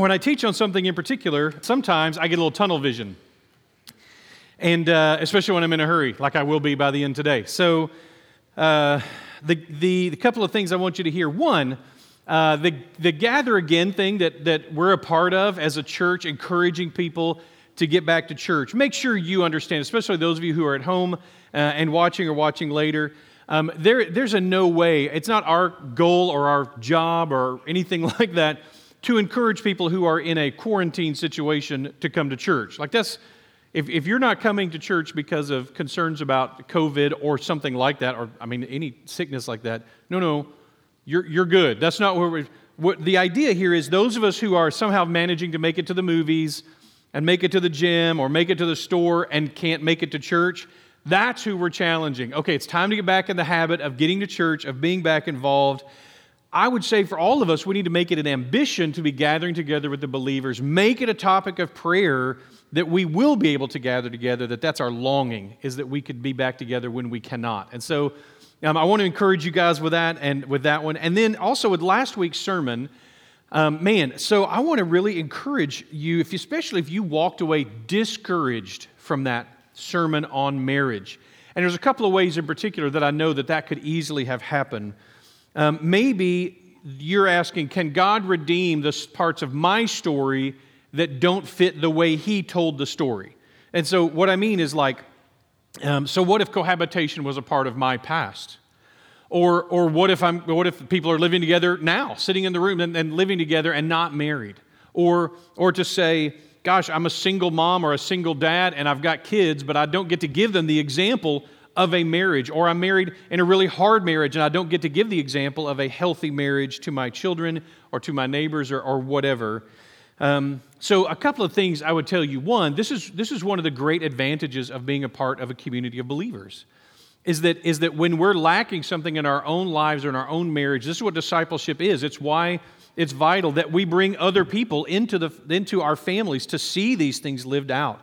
When I teach on something in particular, sometimes I get a little tunnel vision. And uh, especially when I'm in a hurry, like I will be by the end today. So, uh, the, the, the, couple of things I want you to hear. One, uh, the, the gather again thing that, that we're a part of as a church, encouraging people to get back to church. Make sure you understand, especially those of you who are at home uh, and watching or watching later. Um, there, there's a no way, it's not our goal or our job or anything like that to encourage people who are in a quarantine situation to come to church. Like that's, if, if you're not coming to church because of concerns about COVID or something like that, or I mean, any sickness like that, no, no, you're, you're good. That's not what we're, what the idea here is those of us who are somehow managing to make it to the movies and make it to the gym or make it to the store and can't make it to church, that's who we're challenging. Okay, it's time to get back in the habit of getting to church, of being back involved. I would say for all of us, we need to make it an ambition to be gathering together with the believers. Make it a topic of prayer that we will be able to gather together, that that's our longing, is that we could be back together when we cannot. And so um, I want to encourage you guys with that and with that one. And then also with last week's sermon, um, man, so I want to really encourage you, if, especially if you walked away discouraged from that sermon on marriage. And there's a couple of ways in particular that I know that that could easily have happened. Um, maybe you're asking, can God redeem the parts of my story that don't fit the way He told the story? And so, what I mean is like, um, so what if cohabitation was a part of my past? Or, or what, if I'm, what if people are living together now, sitting in the room and, and living together and not married? Or, or to say, gosh, I'm a single mom or a single dad and I've got kids, but I don't get to give them the example of a marriage, or I'm married in a really hard marriage and I don't get to give the example of a healthy marriage to my children or to my neighbors or, or whatever. Um, so, a couple of things I would tell you. One, this is, this is one of the great advantages of being a part of a community of believers. Is that, is that when we're lacking something in our own lives or in our own marriage, this is what discipleship is. It's why it's vital that we bring other people into, the, into our families to see these things lived out.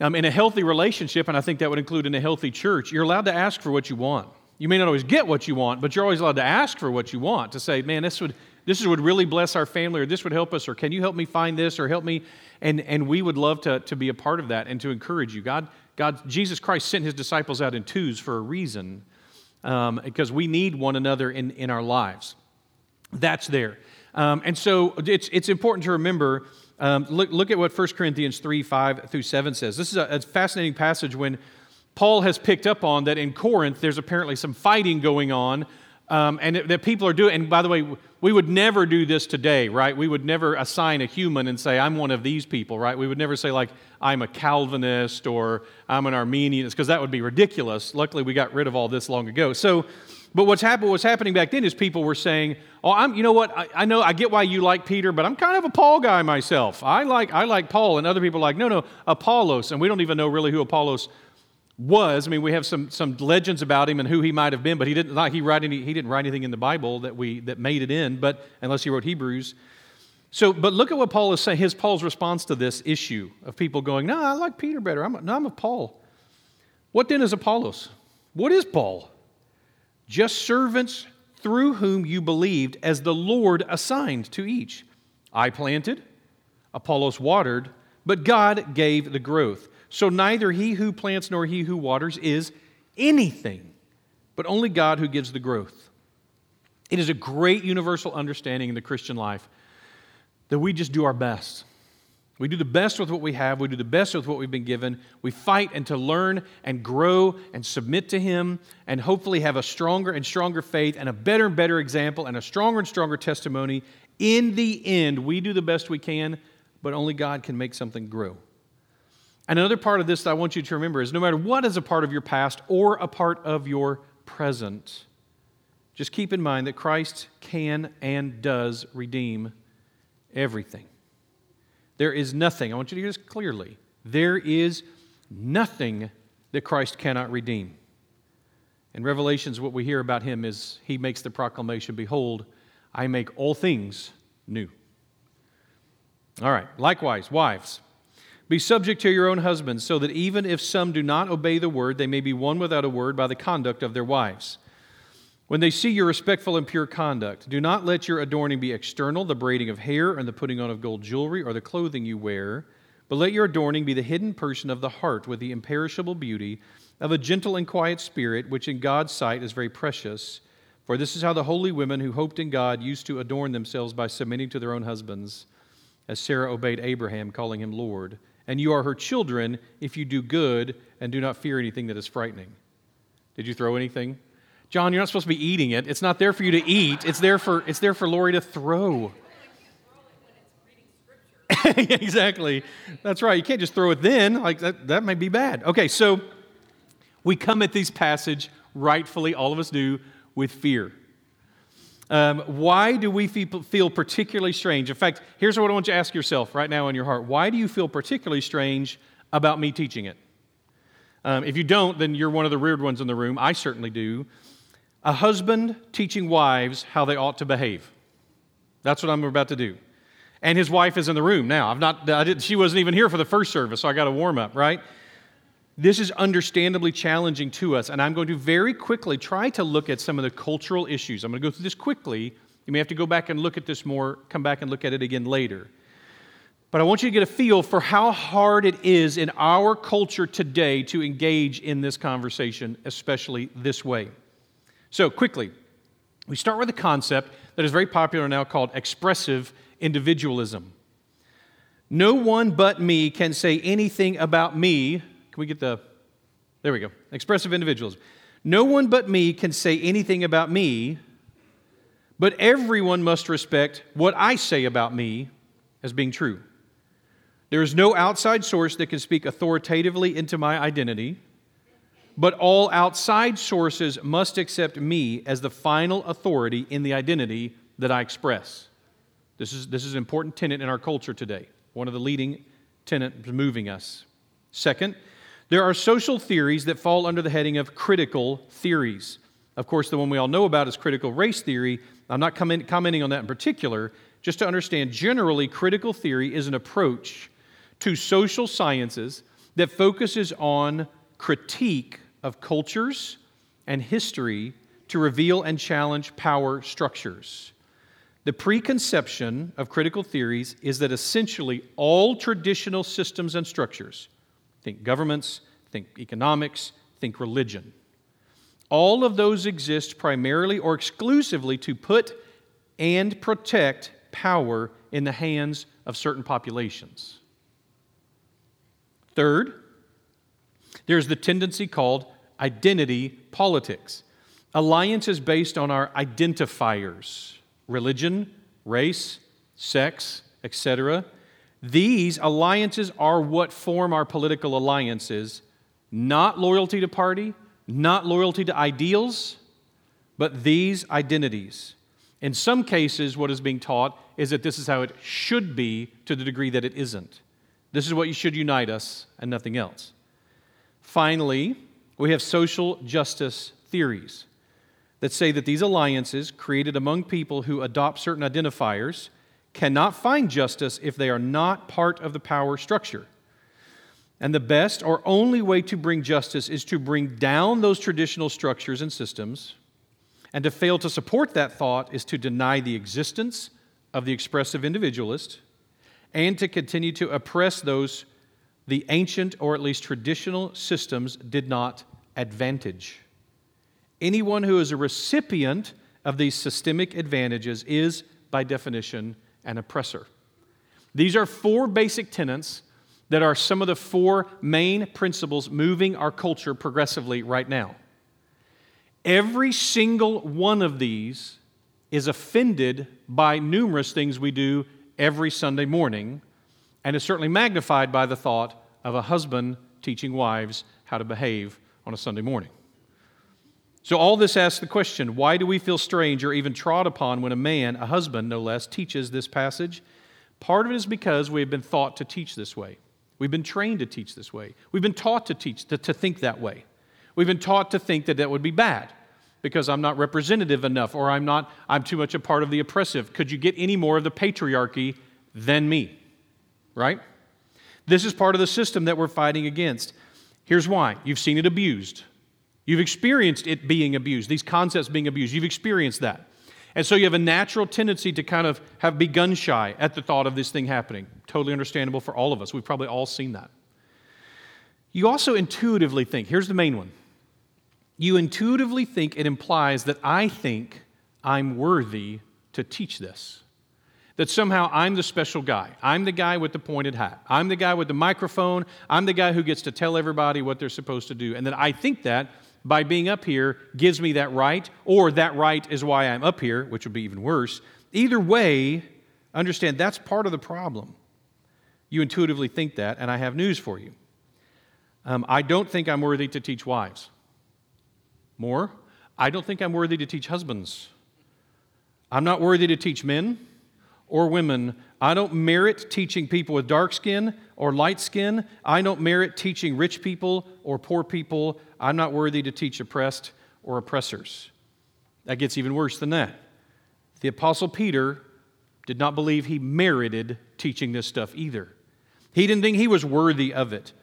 Um, in a healthy relationship, and I think that would include in a healthy church, you're allowed to ask for what you want. You may not always get what you want, but you're always allowed to ask for what you want to say, man, this would, this would really bless our family, or this would help us, or can you help me find this, or help me? And, and we would love to, to be a part of that and to encourage you. God, God, Jesus Christ sent his disciples out in twos for a reason, um, because we need one another in, in our lives. That's there. Um, and so it's, it's important to remember um, look, look at what 1 Corinthians 3 5 through 7 says. This is a, a fascinating passage when Paul has picked up on that in Corinth there's apparently some fighting going on um, and that people are doing. And by the way, we would never do this today, right? We would never assign a human and say, I'm one of these people, right? We would never say, like, I'm a Calvinist or I'm an Arminian, because that would be ridiculous. Luckily, we got rid of all this long ago. So, but what's, what's happening back then is people were saying, "Oh, I'm, you know what? I, I, know I get why you like Peter, but I'm kind of a Paul guy myself. I like I like Paul." And other people are like, "No, no, Apollos." And we don't even know really who Apollos was. I mean, we have some some legends about him and who he might have been, but he didn't not he write any he didn't write anything in the Bible that we that made it in, but unless he wrote Hebrews. So, but look at what Paul is saying. His Paul's response to this issue of people going, "No, I like Peter better. I'm a, no, I'm a Paul." What then is Apollos? What is Paul? Just servants through whom you believed, as the Lord assigned to each. I planted, Apollos watered, but God gave the growth. So neither he who plants nor he who waters is anything, but only God who gives the growth. It is a great universal understanding in the Christian life that we just do our best. We do the best with what we have. We do the best with what we've been given. We fight and to learn and grow and submit to Him and hopefully have a stronger and stronger faith and a better and better example and a stronger and stronger testimony. In the end, we do the best we can, but only God can make something grow. And another part of this that I want you to remember is no matter what is a part of your past or a part of your present, just keep in mind that Christ can and does redeem everything. There is nothing, I want you to hear this clearly. There is nothing that Christ cannot redeem. In Revelations, what we hear about him is he makes the proclamation Behold, I make all things new. All right, likewise, wives, be subject to your own husbands, so that even if some do not obey the word, they may be won without a word by the conduct of their wives When they see your respectful and pure conduct, do not let your adorning be external, the braiding of hair and the putting on of gold jewelry or the clothing you wear, but let your adorning be the hidden person of the heart with the imperishable beauty of a gentle and quiet spirit, which in God's sight is very precious. For this is how the holy women who hoped in God used to adorn themselves by submitting to their own husbands, as Sarah obeyed Abraham, calling him Lord. And you are her children if you do good and do not fear anything that is frightening. Did you throw anything? John, you're not supposed to be eating it. It's not there for you to eat. It's there for it's there for Lori to throw. exactly. That's right. You can't just throw it then. Like that, that might be bad. Okay, so we come at this passage rightfully, all of us do, with fear. Um, why do we feel particularly strange? In fact, here's what I want you to ask yourself right now in your heart. Why do you feel particularly strange about me teaching it? Um, if you don't, then you're one of the weird ones in the room. I certainly do. A husband teaching wives how they ought to behave. That's what I'm about to do. And his wife is in the room now. I've not, I did, she wasn't even here for the first service, so I got to warm up, right? This is understandably challenging to us, and I'm going to very quickly try to look at some of the cultural issues. I'm going to go through this quickly. You may have to go back and look at this more, come back and look at it again later. But I want you to get a feel for how hard it is in our culture today to engage in this conversation, especially this way. So, quickly, we start with a concept that is very popular now called expressive individualism. No one but me can say anything about me can we get the, there we go, expressive individualism. No one but me can say anything about me, but everyone must respect what I say about me as being true. There is no outside source that can speak authoritatively into my identity, but all outside sources must accept me as the final authority in the identity that I express. This is, this is an important tenet in our culture today, one of the leading tenets moving us. Second, there are social theories that fall under the heading of critical theories. Of course, the one we all know about is critical race theory. I'm not comment, commenting on that in particular, just to understand generally, critical theory is an approach to social sciences that focuses on critique of cultures and history to reveal and challenge power structures. The preconception of critical theories is that essentially all traditional systems and structures, Think governments, think economics, think religion. All of those exist primarily or exclusively to put and protect power in the hands of certain populations. Third, there's the tendency called identity politics. Alliances based on our identifiers religion, race, sex, etc. These alliances are what form our political alliances, not loyalty to party, not loyalty to ideals, but these identities. In some cases, what is being taught is that this is how it should be to the degree that it isn't. This is what should unite us and nothing else. Finally, we have social justice theories that say that these alliances created among people who adopt certain identifiers cannot find justice if they are not part of the power structure. And the best or only way to bring justice is to bring down those traditional structures and systems. And to fail to support that thought is to deny the existence of the expressive individualist and to continue to oppress those the ancient or at least traditional systems did not advantage. Anyone who is a recipient of these systemic advantages is, by definition, an oppressor. These are four basic tenets that are some of the four main principles moving our culture progressively right now. Every single one of these is offended by numerous things we do every Sunday morning, and is certainly magnified by the thought of a husband teaching wives how to behave on a Sunday morning. So, all this asks the question why do we feel strange or even trod upon when a man, a husband no less, teaches this passage? Part of it is because we have been thought to teach this way. We've been trained to teach this way. We've been taught to teach, to, to think that way. We've been taught to think that that would be bad because I'm not representative enough or I'm not, I'm too much a part of the oppressive. Could you get any more of the patriarchy than me? Right? This is part of the system that we're fighting against. Here's why you've seen it abused. You've experienced it being abused, these concepts being abused. You've experienced that. And so you have a natural tendency to kind of have be gun shy at the thought of this thing happening. Totally understandable for all of us. We've probably all seen that. You also intuitively think here's the main one you intuitively think it implies that I think I'm worthy to teach this. That somehow I'm the special guy. I'm the guy with the pointed hat. I'm the guy with the microphone. I'm the guy who gets to tell everybody what they're supposed to do. And that I think that by being up here gives me that right, or that right is why I'm up here, which would be even worse. Either way, understand that's part of the problem. You intuitively think that, and I have news for you. Um, I don't think I'm worthy to teach wives. More, I don't think I'm worthy to teach husbands. I'm not worthy to teach men or women. I don't merit teaching people with dark skin or light skin. I don't merit teaching rich people or poor people. I'm not worthy to teach oppressed or oppressors. That gets even worse than that. The Apostle Peter did not believe he merited teaching this stuff either. He didn't think he was worthy of it.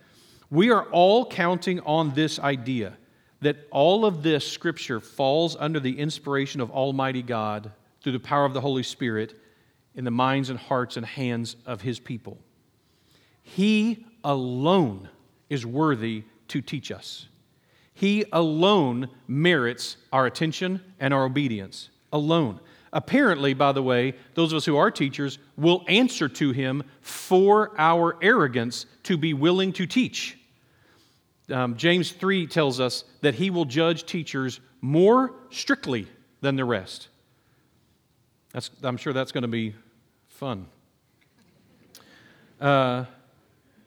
We are all counting on this idea that all of this scripture falls under the inspiration of Almighty God through the power of the Holy Spirit in the minds and hearts and hands of his people. He alone is worthy to teach us. He alone merits our attention and our obedience. Alone. Apparently, by the way, those of us who are teachers will answer to him for our arrogance to be willing to teach. Um, James 3 tells us that he will judge teachers more strictly than the rest. That's, I'm sure that's going to be fun. Uh,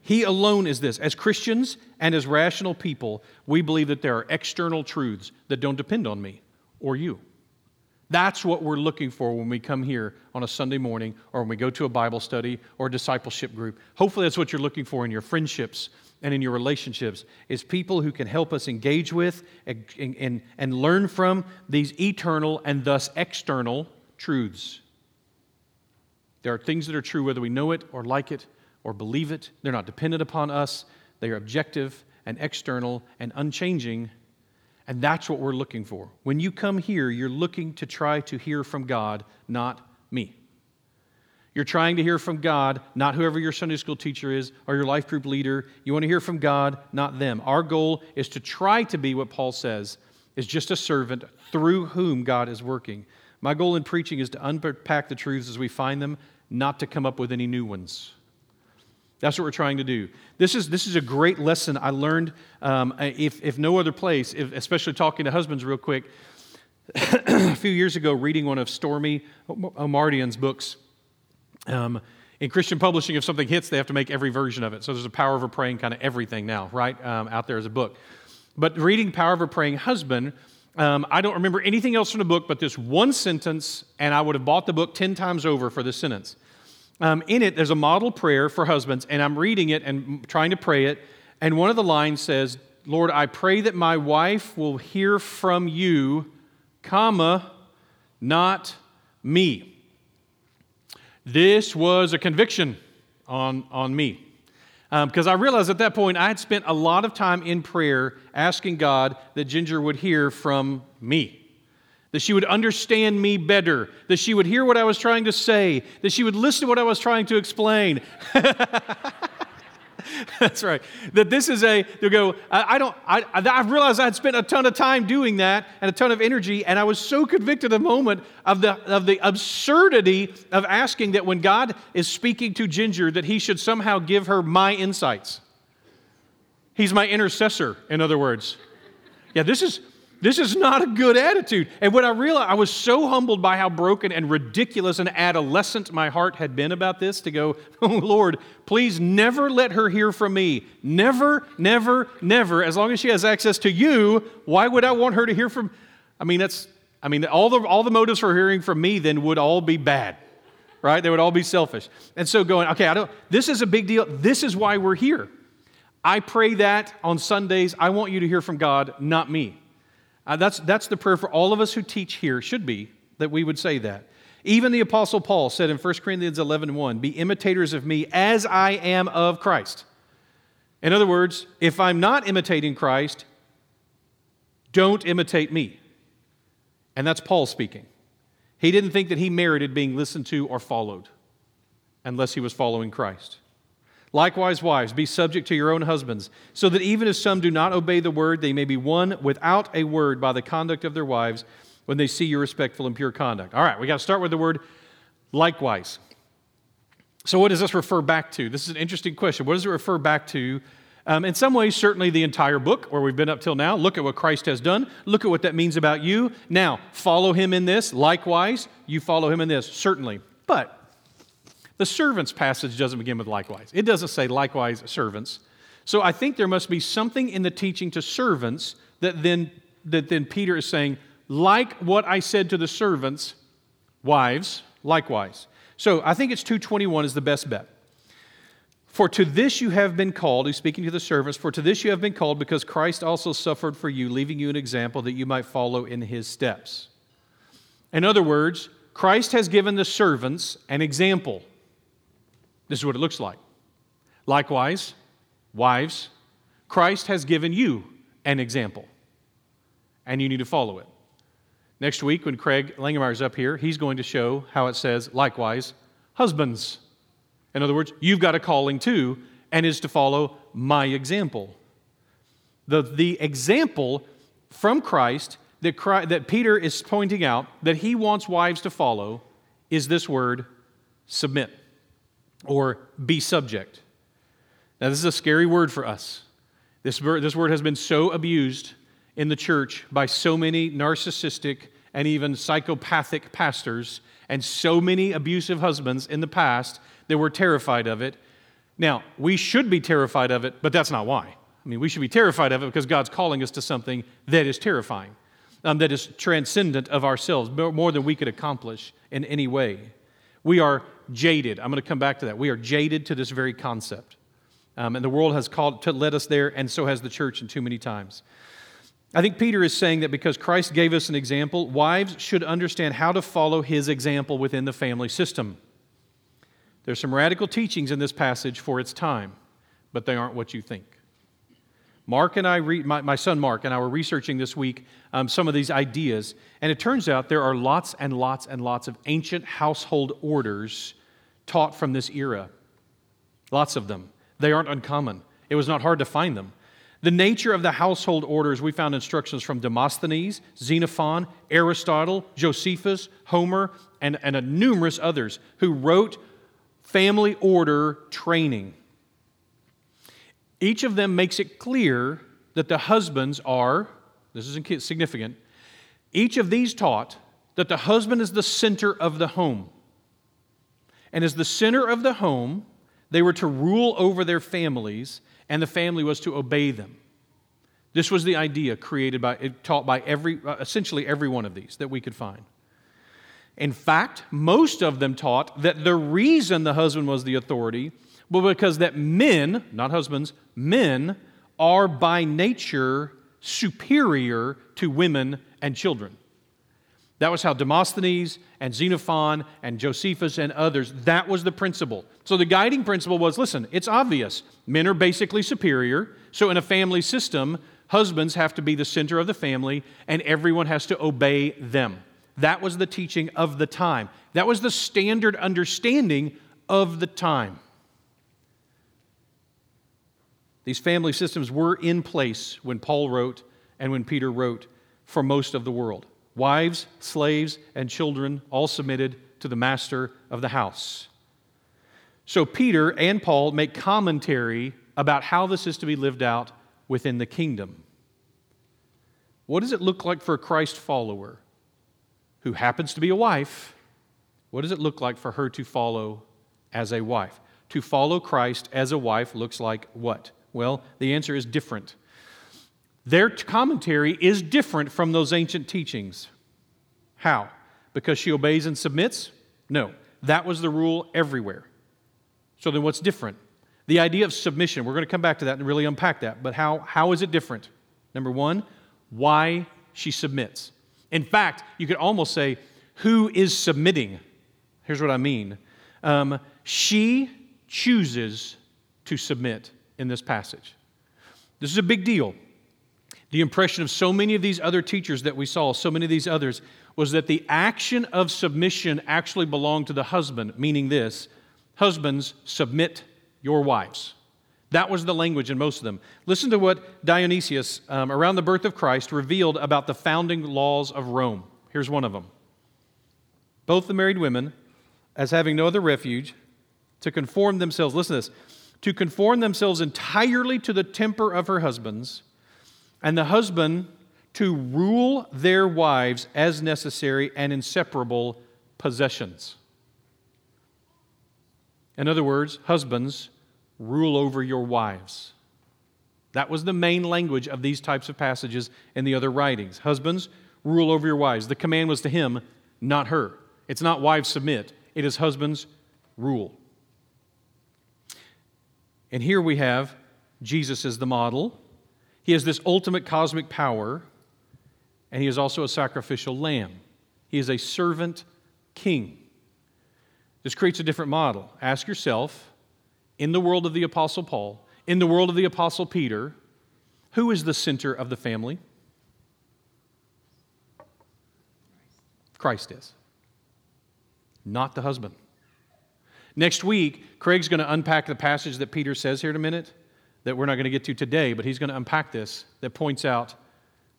he alone is this. As Christians and as rational people, we believe that there are external truths that don't depend on me or you. That's what we're looking for when we come here on a Sunday morning or when we go to a Bible study or a discipleship group. Hopefully, that's what you're looking for in your friendships and in your relationships is people who can help us engage with and, and, and learn from these eternal and thus external truths. There are things that are true whether we know it or like it or believe it. They're not dependent upon us, they are objective and external and unchanging. And that's what we're looking for. When you come here, you're looking to try to hear from God, not me. You're trying to hear from God, not whoever your Sunday school teacher is or your life group leader. You want to hear from God, not them. Our goal is to try to be what Paul says is just a servant through whom God is working. My goal in preaching is to unpack the truths as we find them, not to come up with any new ones. That's what we're trying to do. This is, this is a great lesson I learned, um, if, if no other place, if, especially talking to husbands real quick. a few years ago, reading one of Stormie Omartian's books. Um, in Christian publishing, if something hits, they have to make every version of it. So there's a Power of a Praying kind of everything now, right, um, out there as a book. But reading Power of a Praying Husband, um, I don't remember anything else from the book but this one sentence, and I would have bought the book 10 times over for this sentence. Um, in it, there's a model prayer for husbands, and I'm reading it and trying to pray it. And one of the lines says, Lord, I pray that my wife will hear from you, comma, not me. This was a conviction on, on me. Because um, I realized at that point I had spent a lot of time in prayer asking God that Ginger would hear from me that she would understand me better, that she would hear what I was trying to say, that she would listen to what I was trying to explain. That's right. That this is a, they'll go, I, I don't, I, I realized I had spent a ton of time doing that and a ton of energy, and I was so convicted a moment of the, of the absurdity of asking that when God is speaking to Ginger, that he should somehow give her my insights. He's my intercessor, in other words. Yeah, this is, this is not a good attitude. And when I realized, I was so humbled by how broken and ridiculous and adolescent my heart had been about this to go, oh Lord, please never let her hear from me. Never, never, never. As long as she has access to you, why would I want her to hear from? I mean, that's, I mean, all the, all the motives for hearing from me then would all be bad, right? They would all be selfish. And so going, okay, I don't, this is a big deal. This is why we're here. I pray that on Sundays. I want you to hear from God, not me. Uh, that's, that's the prayer for all of us who teach here, should be, that we would say that. Even the Apostle Paul said in 1 Corinthians 11 1, Be imitators of me as I am of Christ. In other words, if I'm not imitating Christ, Don't imitate me. And that's Paul speaking. He didn't think that he merited being listened to or followed unless he was following Christ. Likewise, wives, be subject to your own husbands, so that even if some do not obey the word, they may be won without a word by the conduct of their wives when they see your respectful and pure conduct. All right, we got to start with the word likewise. So, what does this refer back to? This is an interesting question. What does it refer back to? Um, in some ways, certainly the entire book where we've been up till now. Look at what Christ has done. Look at what that means about you. Now, follow him in this. Likewise, you follow him in this, certainly. But the servants passage doesn't begin with likewise, it doesn't say likewise servants. So I think there must be something in the teaching to servants that then, that then Peter is saying, like what I said to the servants, wives, likewise. So I think it's 221 is the best bet. For to this you have been called, he's speaking to the servants, for to this you have been called because Christ also suffered for you, leaving you an example that you might follow in his steps. In other words, Christ has given the servants an example. This is what it looks like. Likewise, wives, Christ has given you an example, and you need to follow it. Next week, when Craig Langemeyer is up here, he's going to show how it says, likewise, husbands. In other words, you've got a calling too, and is to follow my example. The, the example from Christ that, Christ that Peter is pointing out that he wants wives to follow is this word submit or be subject. Now, this is a scary word for us. This this word has been so abused in the church by so many narcissistic and even psychopathic pastors and so many abusive husbands in the past that we're terrified of it. Now, we should be terrified of it, but that's not why. I mean, we should be terrified of it because God's calling us to something that is terrifying, um, that is transcendent of ourselves, more than we could accomplish in any way. We are jaded. I'm going to come back to that. We are jaded to this very concept. Um, and the world has called to let us there, and so has the church in too many times. I think Peter is saying that because Christ gave us an example, wives should understand how to follow his example within the family system. There's some radical teachings in this passage for its time, but they aren't what you think. Mark and I, re- my, my, son Mark and I were researching this week um, some of these ideas, and it turns out there are lots and lots and lots of ancient household orders taught from this era. Lots of them. They aren't uncommon. It was not hard to find them. The nature of the household orders, we found instructions from Demosthenes, Xenophon, Aristotle, Josephus, Homer, and, and numerous others who wrote family order training. Each of them makes it clear that the husbands are, this is significant, each of these taught that the husband is the center of the home. And as the center of the home, they were to rule over their families, and the family was to obey them. This was the idea created by, taught by every, uh, essentially every one of these that we could find. In fact, most of them taught that the reason the husband was the authority was because that men, not husbands, men are by nature superior to women and children. That was how Demosthenes and Xenophon and Josephus and others, that was the principle. So the guiding principle was listen, it's obvious. Men are basically superior. So in a family system, husbands have to be the center of the family and everyone has to obey them. That was the teaching of the time. That was the standard understanding of the time. These family systems were in place when Paul wrote and when Peter wrote for most of the world. Wives, slaves, and children all submitted to the master of the house. So Peter and Paul make commentary about how this is to be lived out within the kingdom. What does it look like for a Christ follower who happens to be a wife? What does it look like for her to follow as a wife? To follow Christ as a wife looks like what? Well, the answer is different. Their commentary is different from those ancient teachings. How? Because she obeys and submits? No. That was the rule everywhere. So then what's different? The idea of submission, we're going to come back to that and really unpack that, but how, how is it different? Number one, why she submits. In fact, you could almost say, who is submitting? Here's what I mean. Um, she chooses to submit in this passage. This is a big deal. The impression of so many of these other teachers that we saw, so many of these others, was that the action of submission actually belonged to the husband, meaning this husbands, submit your wives. That was the language in most of them. Listen to what Dionysius, um, around the birth of Christ, revealed about the founding laws of Rome. Here's one of them. Both the married women, as having no other refuge, to conform themselves, listen to this, to conform themselves entirely to the temper of her husbands and the husband to rule their wives as necessary and inseparable possessions. In other words, husbands, rule over your wives. That was the main language of these types of passages in the other writings. Husbands, rule over your wives. The command was to him, not her. It's not wives submit, it is husbands, rule. And here we have Jesus as the model. He has this ultimate cosmic power, and he is also a sacrificial lamb. He is a servant king. This creates a different model. Ask yourself, in the world of the Apostle Paul, in the world of the Apostle Peter, who is the center of the family? Christ is, not the husband. Next week, Craig's going to unpack the passage that Peter says here in a minute that we're not going to get to today, but he's going to unpack this that points out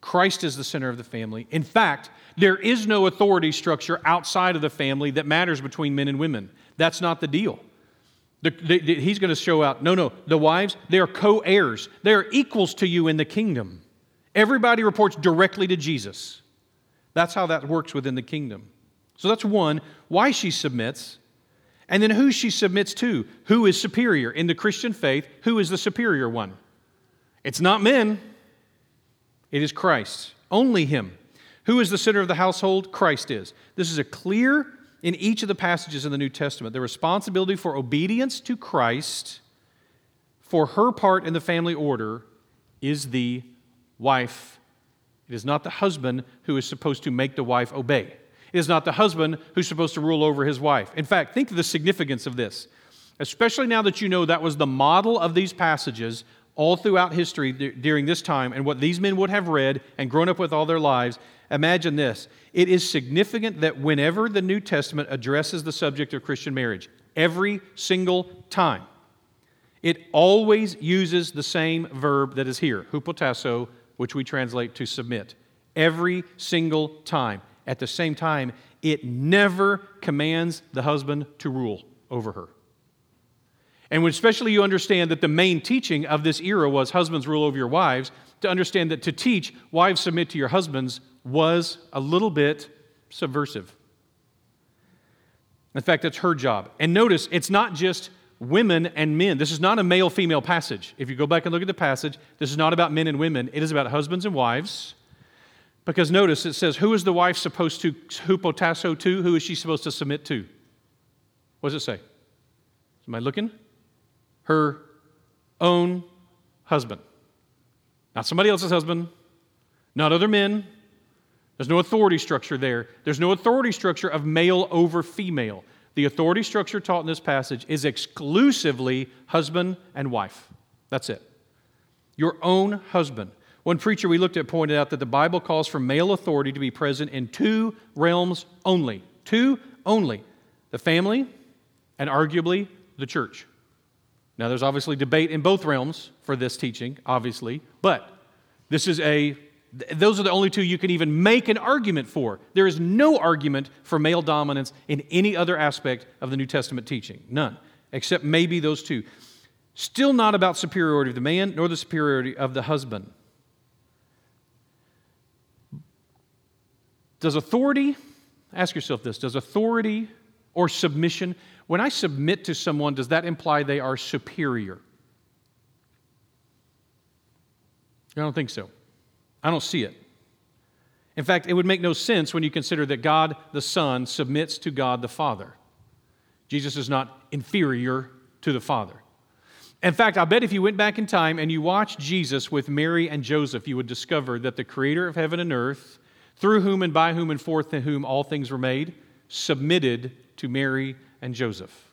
Christ is the center of the family. In fact, there is no authority structure outside of the family that matters between men and women. That's not the deal. The, the, the, he's going to show out no, no, the wives, they are co heirs, they are equals to you in the kingdom. Everybody reports directly to Jesus. That's how that works within the kingdom. So that's one, why she submits. And then who she submits to. Who is superior? In the Christian faith, who is the superior one? It's not men, it is Christ. Only Him. Who is the center of the household? Christ is. This is a clear in each of the passages in the New Testament. The responsibility for obedience to Christ for her part in the family order is the wife. It is not the husband who is supposed to make the wife obey. Is not the husband who's supposed to rule over his wife. In fact, think of the significance of this, especially now that you know that was the model of these passages all throughout history during this time and what these men would have read and grown up with all their lives. Imagine this. It is significant that whenever the New Testament addresses the subject of Christian marriage, every single time, it always uses the same verb that is here, hupotasso, which we translate to submit. Every single time. At the same time, it never commands the husband to rule over her. And when especially you understand that the main teaching of this era was husbands rule over your wives, to understand that to teach wives submit to your husbands was a little bit subversive. In fact, that's her job. And notice, it's not just women and men. This is not a male female passage. If you go back and look at the passage, this is not about men and women, it is about husbands and wives. Because notice it says, Who is the wife supposed to hupotasso to? Who is she supposed to submit to? What does it say? Am I looking? Her own husband. Not somebody else's husband, not other men. There's no authority structure there. There's no authority structure of male over female. The authority structure taught in this passage is exclusively husband and wife. That's it. Your own husband. One preacher we looked at pointed out that the Bible calls for male authority to be present in two realms only. Two only the family and arguably the church. Now, there's obviously debate in both realms for this teaching, obviously, but this is a those are the only two you can even make an argument for. There is no argument for male dominance in any other aspect of the New Testament teaching. None, except maybe those two. Still not about superiority of the man nor the superiority of the husband. Does authority, ask yourself this, does authority or submission, when I submit to someone, does that imply they are superior? I don't think so. I don't see it. In fact, it would make no sense when you consider that God the Son submits to God the Father. Jesus is not inferior to the Father. In fact, I bet if you went back in time and you watched Jesus with Mary and Joseph, you would discover that the creator of heaven and earth through whom and by whom and for whom all things were made, submitted to Mary and Joseph,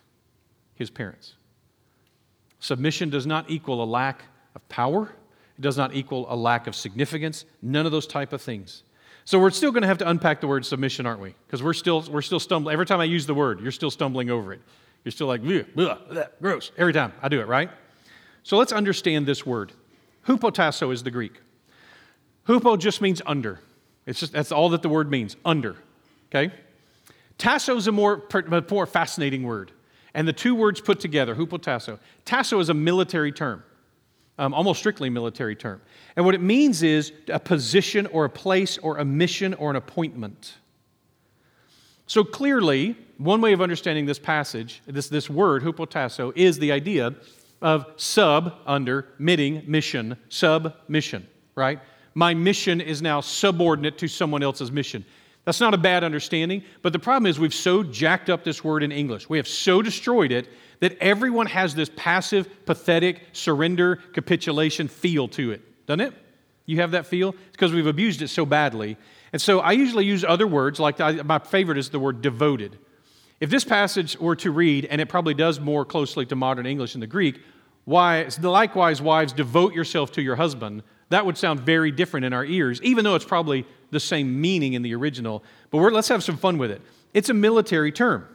his parents. Submission does not equal a lack of power, it does not equal a lack of significance. None of those type of things. So we're still going to have to unpack the word submission, aren't we? Because we're still we're still stumbling. Every time I use the word, you're still stumbling over it. You're still like, bleh, bleh, bleh, gross. Every time I do it, right? So let's understand this word. Hupotasso is the Greek. Hupo just means under. It's just that's all that the word means, under. Okay? Tasso is a more, more fascinating word. And the two words put together, hupotasso. Tasso is a military term, um, almost strictly military term. And what it means is a position or a place or a mission or an appointment. So clearly, one way of understanding this passage, this, this word, hupotasso, is the idea of sub, under, mitting, mission, sub, mission, right? My mission is now subordinate to someone else's mission. That's not a bad understanding, but the problem is we've so jacked up this word in English. We have so destroyed it that everyone has this passive, pathetic surrender, capitulation feel to it, doesn't it? You have that feel? It's because we've abused it so badly. And so I usually use other words, like my favorite is the word devoted. If this passage were to read, and it probably does more closely to modern English than the Greek, why, likewise, wives, devote yourself to your husband, that would sound very different in our ears, even though it's probably the same meaning in the original. But let's have some fun with it. It's a military term.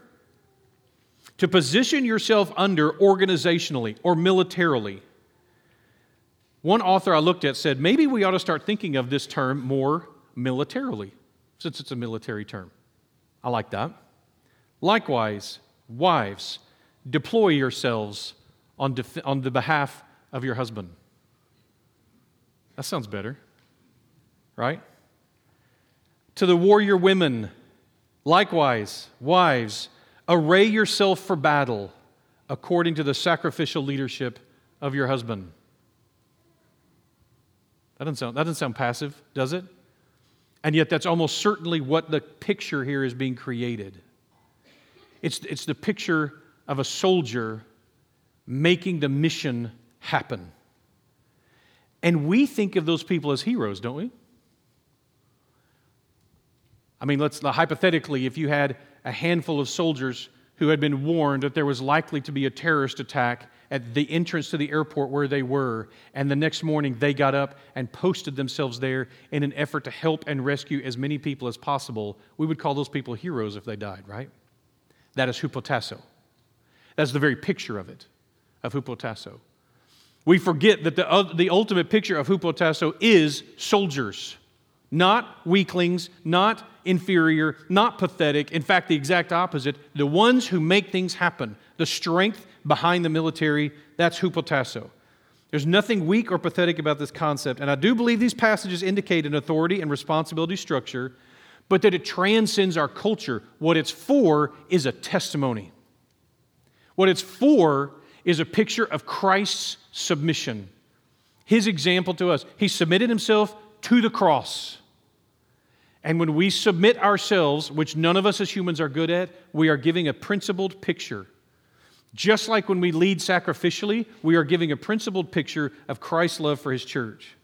To position yourself under organizationally or militarily. One author I looked at said maybe we ought to start thinking of this term more militarily, since it's a military term. I like that. Likewise, wives, deploy yourselves on, def- on the behalf of your husband. That sounds better, right? To the warrior women, likewise, wives, array yourself for battle according to the sacrificial leadership of your husband. That doesn't sound, that doesn't sound passive, does it? And yet, that's almost certainly what the picture here is being created. It's, it's the picture of a soldier making the mission happen. And we think of those people as heroes, don't we? I mean, let's hypothetically, if you had a handful of soldiers who had been warned that there was likely to be a terrorist attack at the entrance to the airport where they were, and the next morning they got up and posted themselves there in an effort to help and rescue as many people as possible, we would call those people heroes if they died, right? That is hupotasso. That's the very picture of it, of hupotasso. We forget that the, uh, the ultimate picture of hupotasso is soldiers, not weaklings, not inferior, not pathetic. In fact, the exact opposite. The ones who make things happen, the strength behind the military, that's hupotasso. There's nothing weak or pathetic about this concept, and I do believe these passages indicate an authority and responsibility structure, but that it transcends our culture. What it's for is a testimony. What it's for is a picture of Christ's submission, his example to us. He submitted himself to the cross. And when we submit ourselves, which none of us as humans are good at, we are giving a principled picture. Just like when we lead sacrificially, we are giving a principled picture of Christ's love for his church.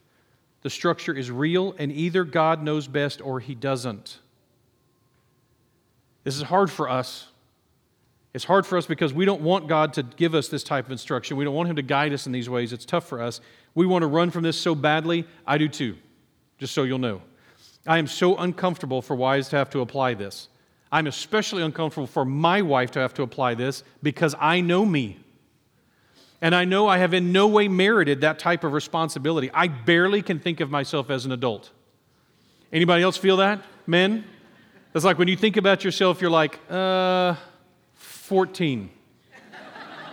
The structure is real, and either God knows best or he doesn't. This is hard for us. It's hard for us because we don't want God to give us this type of instruction. We don't want Him to guide us in these ways. It's tough for us. We want to run from this so badly. I do too, just so you'll know. I am so uncomfortable for wives to have to apply this. I'm especially uncomfortable for my wife to have to apply this because I know me. And I know I have in no way merited that type of responsibility. I barely can think of myself as an adult. Anybody else feel that? Men? It's like when you think about yourself, you're like, uh, 14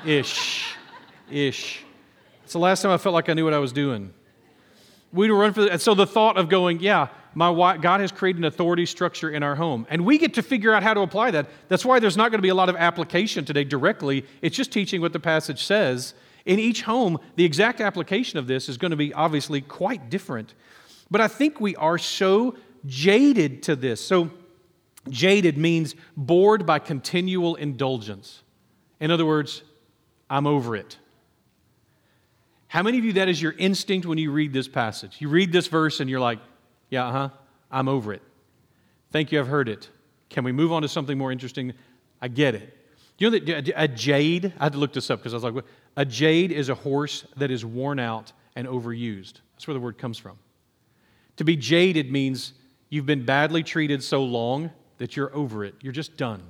ish. Ish. It's the last time I felt like I knew what I was doing. We'd run for the, and so the thought of going, yeah, my wife, God has created an authority structure in our home, and we get to figure out how to apply that. That's why there's not going to be a lot of application today directly. It's just teaching what the passage says. In each home, the exact application of this is going to be obviously quite different. But I think we are so jaded to this. So jaded means bored by continual indulgence. In other words, I'm over it. How many of you that is your instinct when you read this passage? You read this verse and you're like, yeah, uh huh, I'm over it. Thank you, I've heard it. Can we move on to something more interesting? I get it. You know that a jade, I had to look this up because I was like, a jade is a horse that is worn out and overused. That's where the word comes from. To be jaded means you've been badly treated so long that you're over it. You're just done.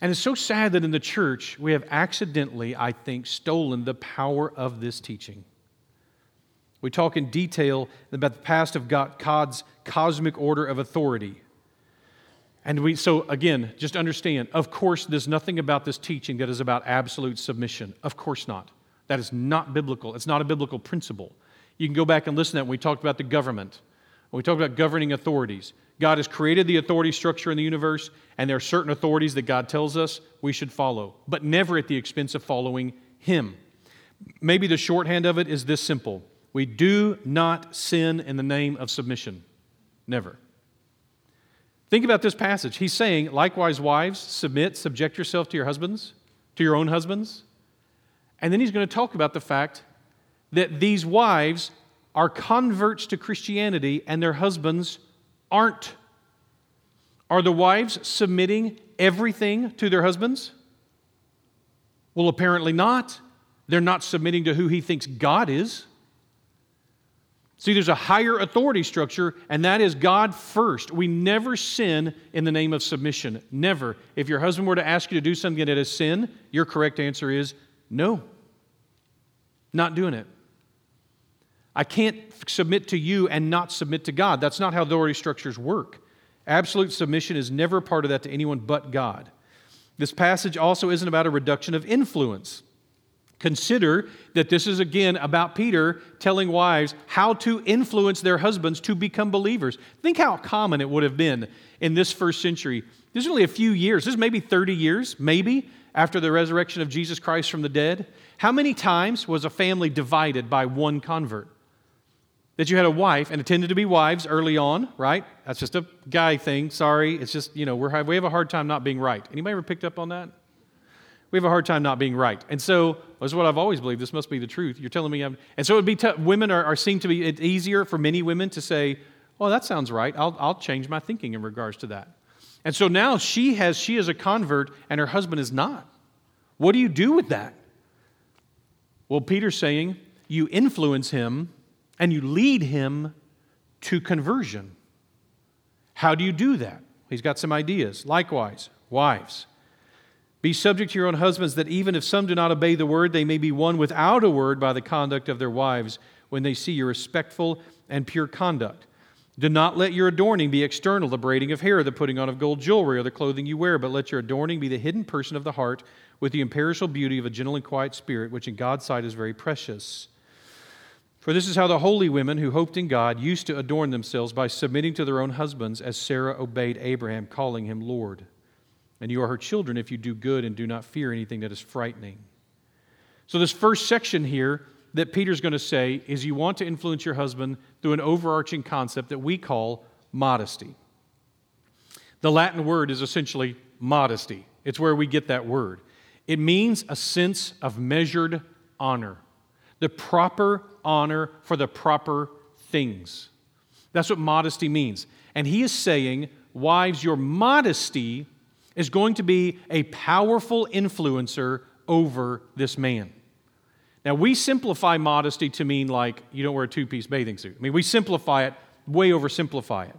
And it's so sad that in the church, we have accidentally, I think, stolen the power of this teaching. We talk in detail about the past of God, God's cosmic order of authority. And we, so again, just understand, of course, there's nothing about this teaching that is about absolute submission. Of course not. That is not biblical. It's not a biblical principle. You can go back and listen to that when we talked about the government, when we talk about governing authorities. God has created the authority structure in the universe, and there are certain authorities that God tells us we should follow, but never at the expense of following Him. Maybe the shorthand of it is this simple We do not sin in the name of submission. Never. Think about this passage. He's saying, likewise, wives, submit, subject yourself to your husbands, to your own husbands. And then he's going to talk about the fact that these wives are converts to Christianity and their husbands aren't. Are the wives submitting everything to their husbands? Well, apparently not. They're not submitting to who he thinks God is. See, there's a higher authority structure, and that is God first. We never sin in the name of submission. Never. If your husband were to ask you to do something that is sin, your correct answer is no. Not doing it. I can't submit to you and not submit to God. That's not how authority structures work. Absolute submission is never part of that to anyone but God. This passage also isn't about a reduction of influence. Consider that this is again about Peter telling wives how to influence their husbands to become believers. Think how common it would have been in this first century. This is only a few years, this is maybe 30 years, maybe, after the resurrection of Jesus Christ from the dead. How many times was a family divided by one convert? That you had a wife, and it tended to be wives early on, right? That's just a guy thing. Sorry, it's just you know we're, we have a hard time not being right. Anybody ever picked up on that? We have a hard time not being right, and so that's what I've always believed. This must be the truth. You're telling me, I'm, and so it would be t- women are, are seen to be it's easier for many women to say, "Well, that sounds right. I'll, I'll change my thinking in regards to that." And so now she has she is a convert, and her husband is not. What do you do with that? Well, Peter's saying you influence him and you lead him to conversion. How do you do that? He's got some ideas. Likewise, wives, be subject to your own husbands, that even if some do not obey the word, they may be won without a word by the conduct of their wives when they see your respectful and pure conduct. Do not let your adorning be external, the braiding of hair, the putting on of gold jewelry, or the clothing you wear, but let your adorning be the hidden person of the heart with the imperishable beauty of a gentle and quiet spirit, which in God's sight is very precious. For this is how the holy women who hoped in God used to adorn themselves by submitting to their own husbands, as Sarah obeyed Abraham, calling him Lord. And you are her children if you do good and do not fear anything that is frightening. So, this first section here that Peter's going to say is you want to influence your husband through an overarching concept that we call modesty. The Latin word is essentially modesty, it's where we get that word. It means a sense of measured honor, the proper honor for the proper things. That's what modesty means. And he is saying, wives, your modesty is going to be a powerful influencer over this man. Now, we simplify modesty to mean like you don't wear a two piece bathing suit. I mean, we simplify it, way oversimplify it.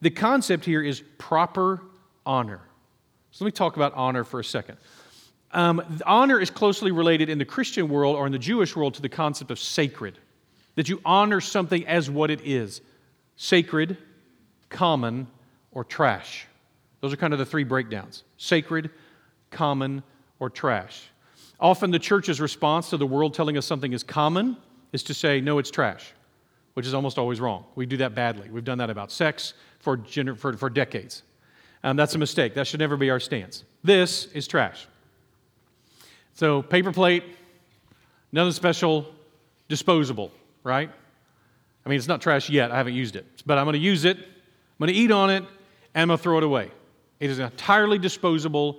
The concept here is proper honor. So let me talk about honor for a second. Um, honor is closely related in the Christian world or in the Jewish world to the concept of sacred, that you honor something as what it is sacred, common, or trash. Those are kind of the three breakdowns sacred, common, or trash. Often the church's response to the world telling us something is common is to say, no, it's trash, which is almost always wrong. We do that badly. We've done that about sex for, gener- for, for decades. Um, that's a mistake. That should never be our stance. This is trash. So, paper plate, nothing special, disposable, right? I mean, it's not trash yet. I haven't used it. But I'm going to use it, I'm going to eat on it, and I'm going to throw it away. It is entirely disposable.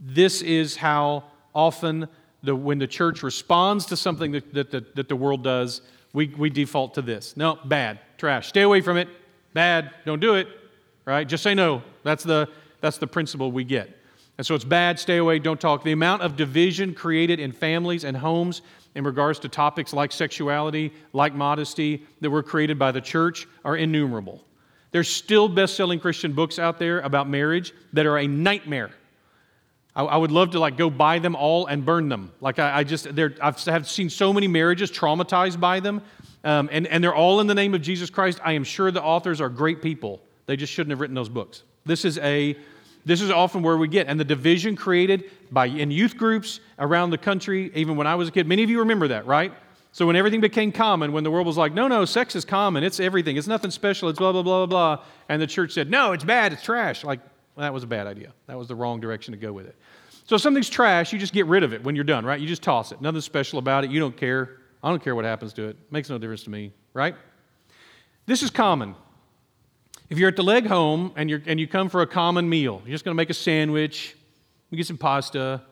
This is how often, the, when the church responds to something that, that, that, that the world does, we, we default to this. No, bad, trash. Stay away from it. Bad, don't do it, right? Just say no. That's the, that's the principle we get. And so it's bad, stay away, don't talk. The amount of division created in families and homes in regards to topics like sexuality, like modesty, that were created by the church are innumerable. There's still best selling Christian books out there about marriage that are a nightmare. I, I would love to like go buy them all and burn them. Like I, I just, I've have seen so many marriages traumatized by them, um, and, and they're all in the name of Jesus Christ. I am sure the authors are great people. They just shouldn't have written those books. This is a this is often where we get and the division created by in youth groups around the country even when i was a kid. Many of you remember that right? So when everything became common when the world was like no no sex is common it's everything it's nothing special it's blah blah blah blah blah and the church said no it's bad it's trash like well, that was a bad idea. That was the wrong direction to go with it. So if something's trash you just get rid of it when you're done right? You just toss it. Nothing special about it. You don't care. I don't care what happens to it, it makes no difference to me right? This is common if you're at the leg home and, you're, and you come for a common meal, you're just going to make a sandwich, you get some pasta,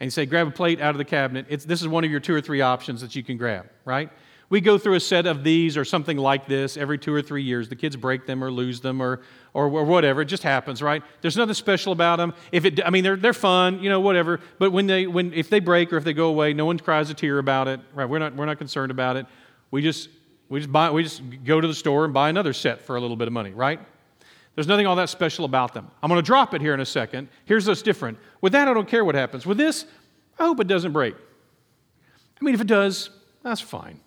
and you say, grab a plate out of the cabinet. It's, this is one of your two or three options that you can grab, right? We go through a set of these or something like this every two or three years. The kids break them or lose them or, or, or whatever. It just happens, right? There's nothing special about them. If it, I mean, they're, they're fun, you know, whatever. But when they, when, if they break or if they go away, no one cries a tear about it, right? We're not, we're not concerned about it. We just we just, buy, we just go to the store and buy another set for a little bit of money, right? There's nothing all that special about them. I'm going to drop it here in a second. Here's what's different. With that, I don't care what happens. With this, I hope it doesn't break. I mean, if it does, that's fine.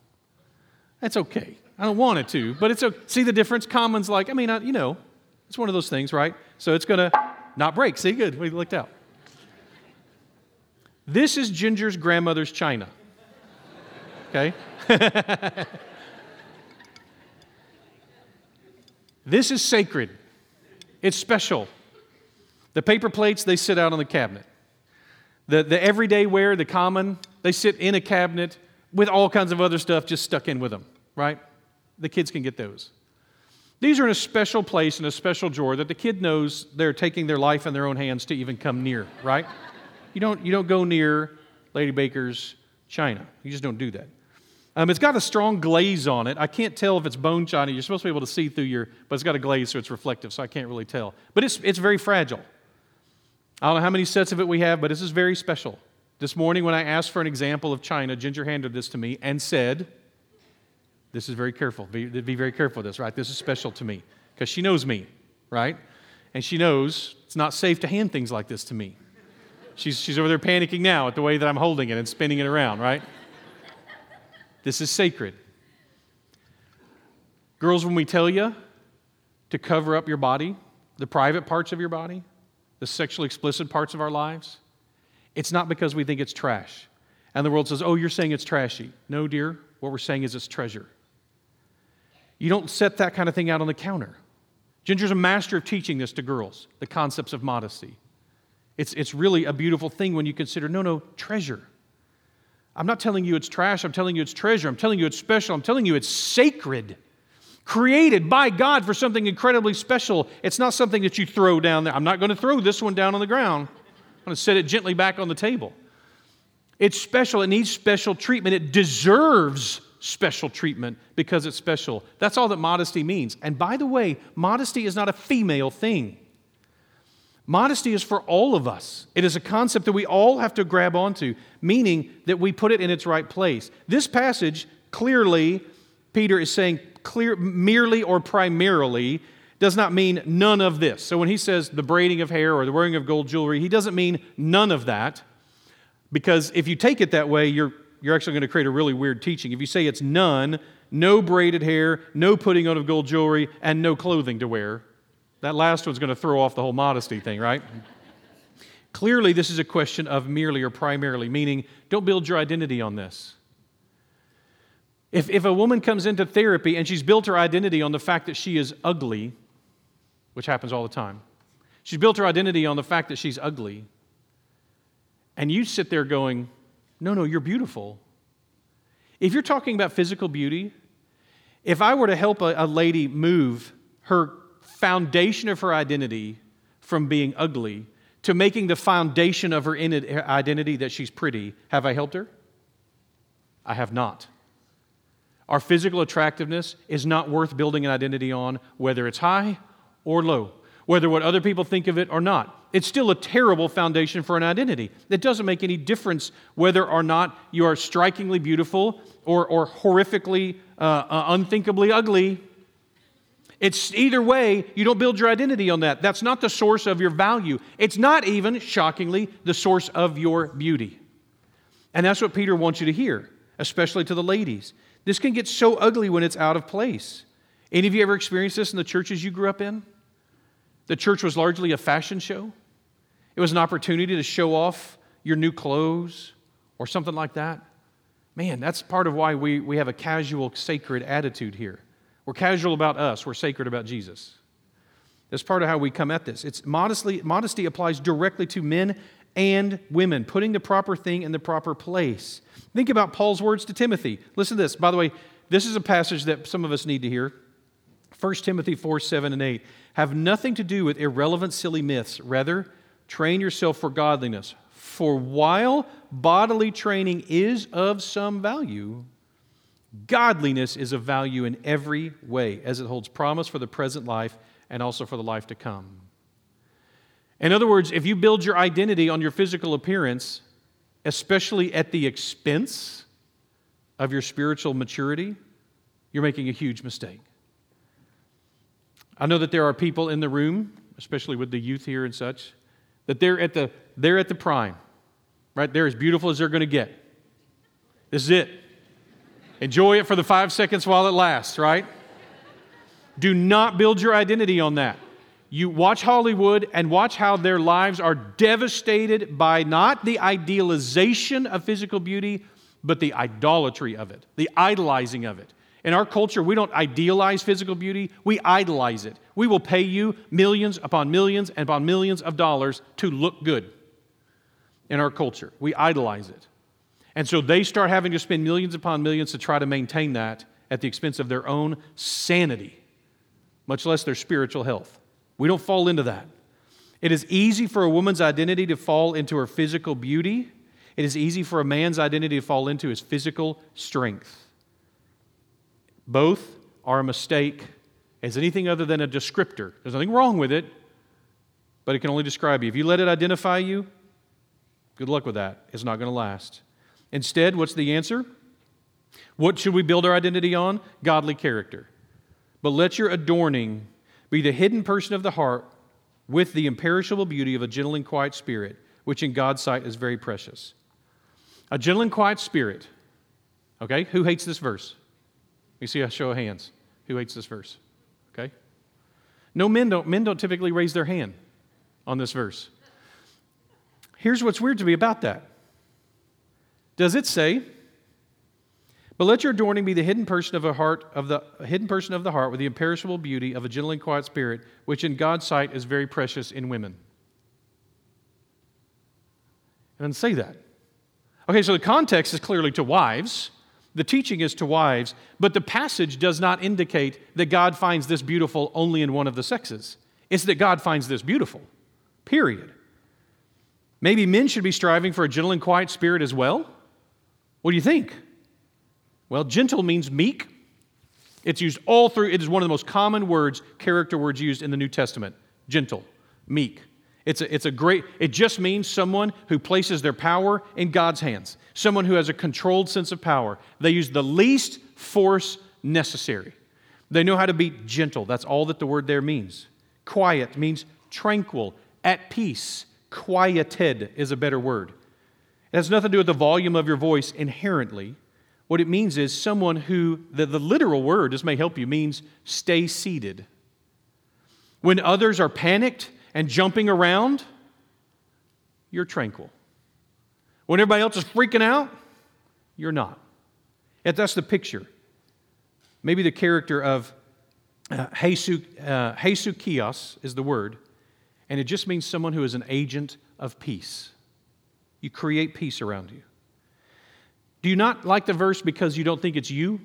That's okay. I don't want it to, but it's okay. See the difference? Common's like, I mean, I, you know, it's one of those things, right? So it's going to not break. See, good. We looked out. This is Ginger's grandmother's china. Okay? This is sacred. It's special. The paper plates, they sit out on the cabinet. The, the everyday wear, the common, they sit in a cabinet with all kinds of other stuff just stuck in with them, right? The kids can get those. These are in a special place in a special drawer that the kid knows they're taking their life in their own hands to even come near, right? you, don't, you don't go near Lady Baker's china. You just don't do that. Um, it's got a strong glaze on it. I can't tell if it's bone china. You're supposed to be able to see through your, but it's got a glaze so it's reflective, so I can't really tell. But it's, it's very fragile. I don't know how many sets of it we have, but this is very special. This morning, when I asked for an example of china, Ginger handed this to me and said, This is very careful. Be, be very careful with this, right? This is special to me because she knows me, right? And she knows it's not safe to hand things like this to me. She's, she's over there panicking now at the way that I'm holding it and spinning it around, right? This is sacred. Girls, when we tell you to cover up your body, the private parts of your body, the sexually explicit parts of our lives, it's not because we think it's trash. And the world says, oh, you're saying it's trashy. No, dear. What we're saying is it's treasure. You don't set that kind of thing out on the counter. Ginger's a master of teaching this to girls, the concepts of modesty. It's, it's really a beautiful thing when you consider no, no, treasure. I'm not telling you it's trash. I'm telling you it's treasure. I'm telling you it's special. I'm telling you it's sacred. Created by God for something incredibly special. It's not something that you throw down there. I'm not going to throw this one down on the ground. I'm going to set it gently back on the table. It's special. It needs special treatment. It deserves special treatment because it's special. That's all that modesty means. And by the way, modesty is not a female thing. Modesty is for all of us. It is a concept that we all have to grab onto, meaning that we put it in its right place. This passage clearly, Peter is saying clear, merely or primarily does not mean none of this. So when he says the braiding of hair or the wearing of gold jewelry, he doesn't mean none of that, because if you take it that way, you're, you're actually going to create a really weird teaching. If you say it's none, no braided hair, no putting on of gold jewelry, and no clothing to wear, that last one's going to throw off the whole modesty thing, right? Clearly, this is a question of merely or primarily, meaning don't build your identity on this. If, if a woman comes into therapy and she's built her identity on the fact that she is ugly, which happens all the time, she's built her identity on the fact that she's ugly, and you sit there going, No, no, you're beautiful. If you're talking about physical beauty, if I were to help a, a lady move her foundation of her identity from being ugly to making the foundation of her identity that she's pretty. Have I helped her? I have not. Our physical attractiveness is not worth building an identity on, whether it's high or low. whether what other people think of it or not. It's still a terrible foundation for an identity. It doesn't make any difference whether or not you are strikingly beautiful or, or horrifically, uh, uh, unthinkably ugly. It's either way, you don't build your identity on that. That's not the source of your value. It's not even, shockingly, the source of your beauty. And that's what Peter wants you to hear, especially to the ladies. This can get so ugly when it's out of place. Any of you ever experienced this in the churches you grew up in? The church was largely a fashion show. It was an opportunity to show off your new clothes or something like that. Man, that's part of why we, we have a casual, sacred attitude here. We're casual about us, we're sacred about Jesus. That's part of how we come at this. It's modestly, modesty applies directly to men and women, putting the proper thing in the proper place. Think about Paul's words to Timothy. Listen to this. By the way, this is a passage that some of us need to hear. 1 Timothy 4 7 and 8 have nothing to do with irrelevant, silly myths. Rather, train yourself for godliness. For while bodily training is of some value, godliness is of value in every way, as it holds promise for the present life and also for the life to come. In other words, if you build your identity on your physical appearance, especially at the expense of your spiritual maturity, you're making a huge mistake. I know that there are people in the room, especially with the youth here and such, that they're at the, they're at the prime, right? They're as beautiful as they're going to get. This is it. Enjoy it for the five seconds while it lasts, right? Do not build your identity on that. You watch Hollywood and watch how their lives are devastated by not the idealization of physical beauty, but the idolatry of it, the idolizing of it. In our culture, we don't idealize physical beauty, we idolize it. We will pay you millions upon millions and upon millions of dollars to look good in our culture. We idolize it. And so they start having to spend millions upon millions to try to maintain that at the expense of their own sanity, much less their spiritual health. We don't fall into that. It is easy for a woman's identity to fall into her physical beauty. It is easy for a man's identity to fall into his physical strength. Both are a mistake as anything other than a descriptor. There's nothing wrong with it, but it can only describe you. If you let it identify you, good luck with that. It's not going to last. Instead, what's the answer? What should we build our identity on? Godly character. But let your adorning be the hidden person of the heart with the imperishable beauty of a gentle and quiet spirit, which in God's sight is very precious. A gentle and quiet spirit. Okay, who hates this verse? We see a show of hands. Who hates this verse? Okay? No, men don't. Men don't typically raise their hand on this verse. Here's what's weird to me about that. Does it say, but let your adorning be the hidden person of a heart of the hidden person of the heart with the imperishable beauty of a gentle and quiet spirit, which in God's sight is very precious in women. It doesn't say that. Okay, so the context is clearly to wives. The teaching is to wives, but the passage does not indicate that God finds this beautiful only in one of the sexes. It's that God finds this beautiful, period. Maybe men should be striving for a gentle and quiet spirit as well? What do you think? Well, gentle means meek. It's used all through, it is one of the most common words, character words used in the New Testament. Gentle, meek. It's a, it's a great, it just means someone who places their power in God's hands, someone who has a controlled sense of power. They use the least force necessary. They know how to be gentle. That's all that the word there means. Quiet means tranquil, at peace. Quieted is a better word. It has nothing to do with the volume of your voice inherently. What it means is someone who, the, the literal word, this may help you, means stay seated. When others are panicked, and jumping around, you're tranquil. When everybody else is freaking out, you're not. And that's the picture. Maybe the character of uh, Jesus, uh, is the word, and it just means someone who is an agent of peace. You create peace around you. Do you not like the verse because you don't think it's you?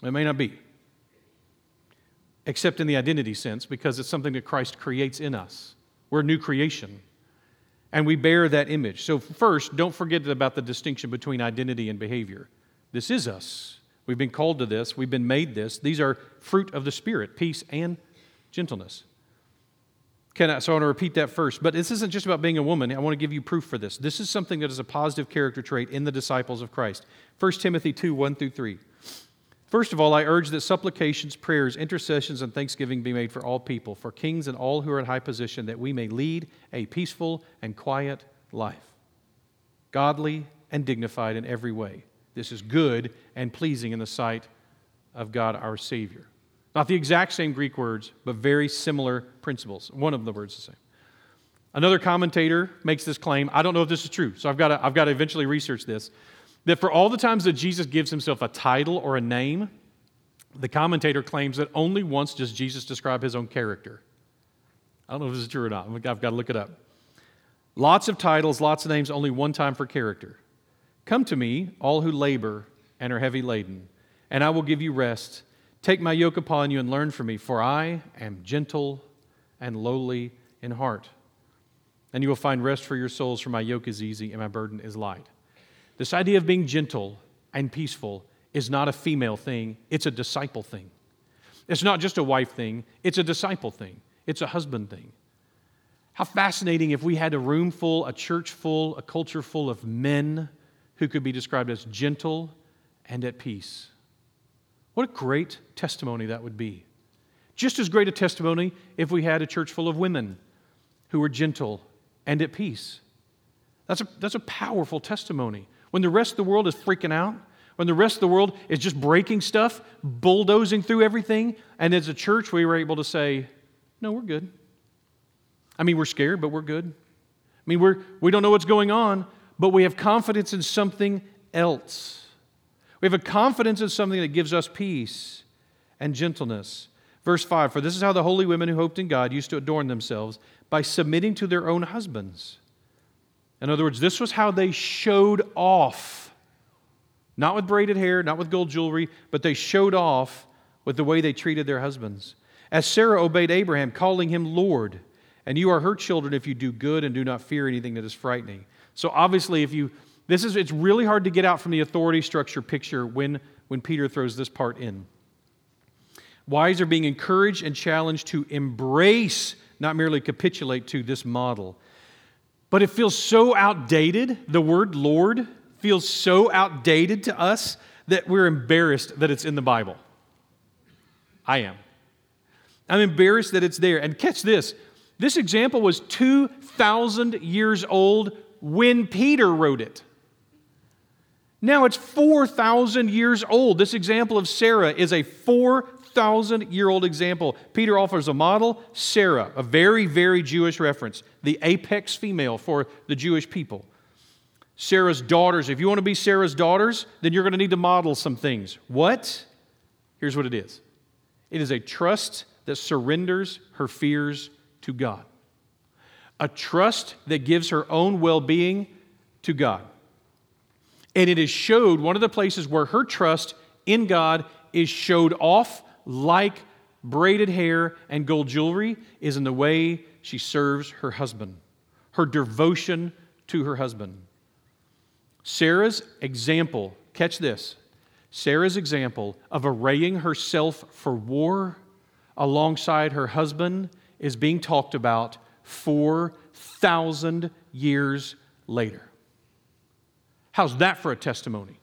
It may not be except in the identity sense, because it's something that Christ creates in us. We're a new creation, and we bear that image. So, first, don't forget about the distinction between identity and behavior. This is us. We've been called to this, we've been made this. These are fruit of the Spirit peace and gentleness. Can I, so I want to repeat that first. But this isn't just about being a woman. I want to give you proof for this. This is something that is a positive character trait in the disciples of Christ. 1 Timothy 2 1 through 3. First of all, I urge that supplications, prayers, intercessions, and thanksgiving be made for all people, for kings and all who are in high position, that we may lead a peaceful and quiet life, godly and dignified in every way. This is good and pleasing in the sight of God our Savior. Not the exact same Greek words, but very similar principles. One of the words the same. Another commentator makes this claim. I don't know if this is true, so I've got to, I've got to eventually research this that for all the times that Jesus gives himself a title or a name, the commentator claims that only once does Jesus describe his own character. I don't know if this is true or not. I've got to look it up. Lots of titles, lots of names, only one time for character. Come to me, all who labor and are heavy laden, and I will give you rest. Take my yoke upon you and learn from me, for I am gentle and lowly in heart. And you will find rest for your souls, for my yoke is easy and my burden is light. This idea of being gentle and peaceful is not a female thing, it's a disciple thing. It's not just a wife thing, it's a disciple thing, it's a husband thing. How fascinating if we had a room full, a church full, a culture full of men who could be described as gentle and at peace. What a great testimony that would be. Just as great a testimony if we had a church full of women who were gentle and at peace. That's a, that's a powerful testimony. When the rest of the world is freaking out, when the rest of the world is just breaking stuff, bulldozing through everything, and as a church, we were able to say, No, we're good. I mean, we're scared, but we're good. I mean, we're, we don't know what's going on, but we have confidence in something else. We have a confidence in something that gives us peace and gentleness. Verse 5 For this is how the holy women who hoped in God used to adorn themselves by submitting to their own husbands in other words, this was how they showed off. Not with braided hair, not with gold jewelry, but they showed off with the way they treated their husbands. As Sarah obeyed Abraham, calling him Lord, and you are her children if you do good and do not fear anything that is frightening. So obviously, if you this is it's really hard to get out from the authority structure picture when when Peter throws this part in. Wise are being encouraged and challenged to embrace, not merely capitulate to this model. But it feels so outdated. The word Lord feels so outdated to us that we're embarrassed that it's in the Bible. I am. I'm embarrassed that it's there. And catch this this example was 2,000 years old when Peter wrote it. Now it's 4,000 years old. This example of Sarah is a 4,000 year old example. Peter offers a model, Sarah, a very, very Jewish reference, the apex female for the Jewish people. Sarah's daughters. If you want to be Sarah's daughters, then you're going to need to model some things. What? Here's what it is it is a trust that surrenders her fears to God, a trust that gives her own well being to God. And it is showed, one of the places where her trust in God is showed off like braided hair and gold jewelry is in the way she serves her husband, her devotion to her husband. Sarah's example, catch this Sarah's example of arraying herself for war alongside her husband is being talked about 4,000 years later. How's that for a testimony?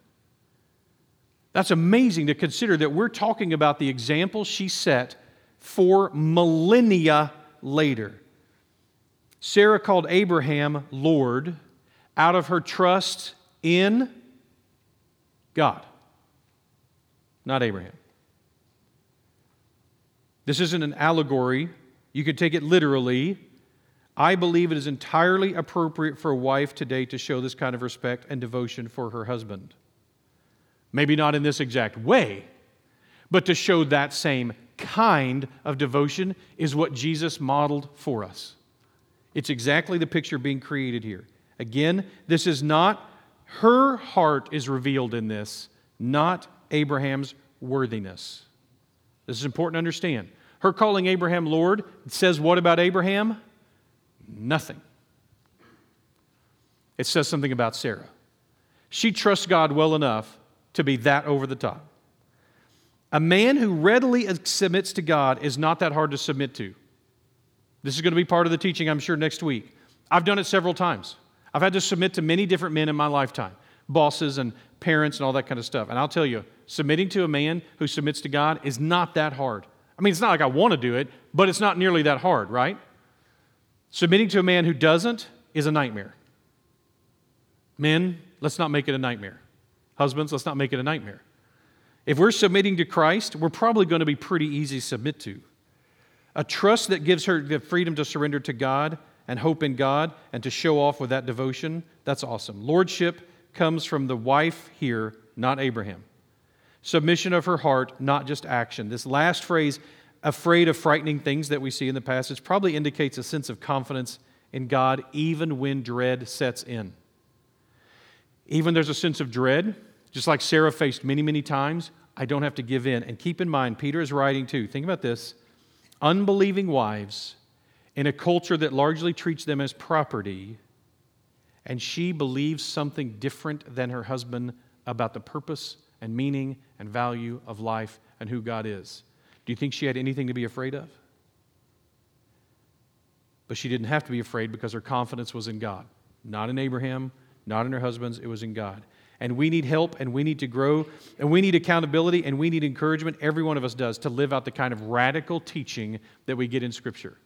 That's amazing to consider that we're talking about the example she set for millennia later. Sarah called Abraham Lord out of her trust in God, not Abraham. This isn't an allegory. You could take it literally. I believe it is entirely appropriate for a wife today to show this kind of respect and devotion for her husband. Maybe not in this exact way, but to show that same kind of devotion is what Jesus modeled for us. It's exactly the picture being created here. Again, this is not her heart is revealed in this, not Abraham's worthiness. This is important to understand. Her calling Abraham Lord says what about Abraham? Nothing. It says something about Sarah. She trusts God well enough to be that over the top. A man who readily submits to God is not that hard to submit to. This is going to be part of the teaching, I'm sure, next week. I've done it several times. I've had to submit to many different men in my lifetime bosses and parents and all that kind of stuff. And I'll tell you, submitting to a man who submits to God is not that hard. I mean, it's not like I want to do it, but it's not nearly that hard, right? Submitting to a man who doesn't is a nightmare. Men, let's not make it a nightmare. Husbands, let's not make it a nightmare. If we're submitting to Christ, we're probably going to be pretty easy to submit to. A trust that gives her the freedom to surrender to God and hope in God and to show off with that devotion, that's awesome. Lordship comes from the wife here, not Abraham. Submission of her heart, not just action. This last phrase, afraid of frightening things that we see in the passage, probably indicates a sense of confidence in God even when dread sets in. Even there's a sense of dread, just like Sarah faced many, many times. I don't have to give in. And keep in mind, Peter is writing too. Think about this unbelieving wives in a culture that largely treats them as property, and she believes something different than her husband about the purpose and meaning and value of life and who God is. Do you think she had anything to be afraid of? But she didn't have to be afraid because her confidence was in God, not in Abraham, not in her husband's, it was in God. And we need help and we need to grow and we need accountability and we need encouragement. Every one of us does to live out the kind of radical teaching that we get in Scripture.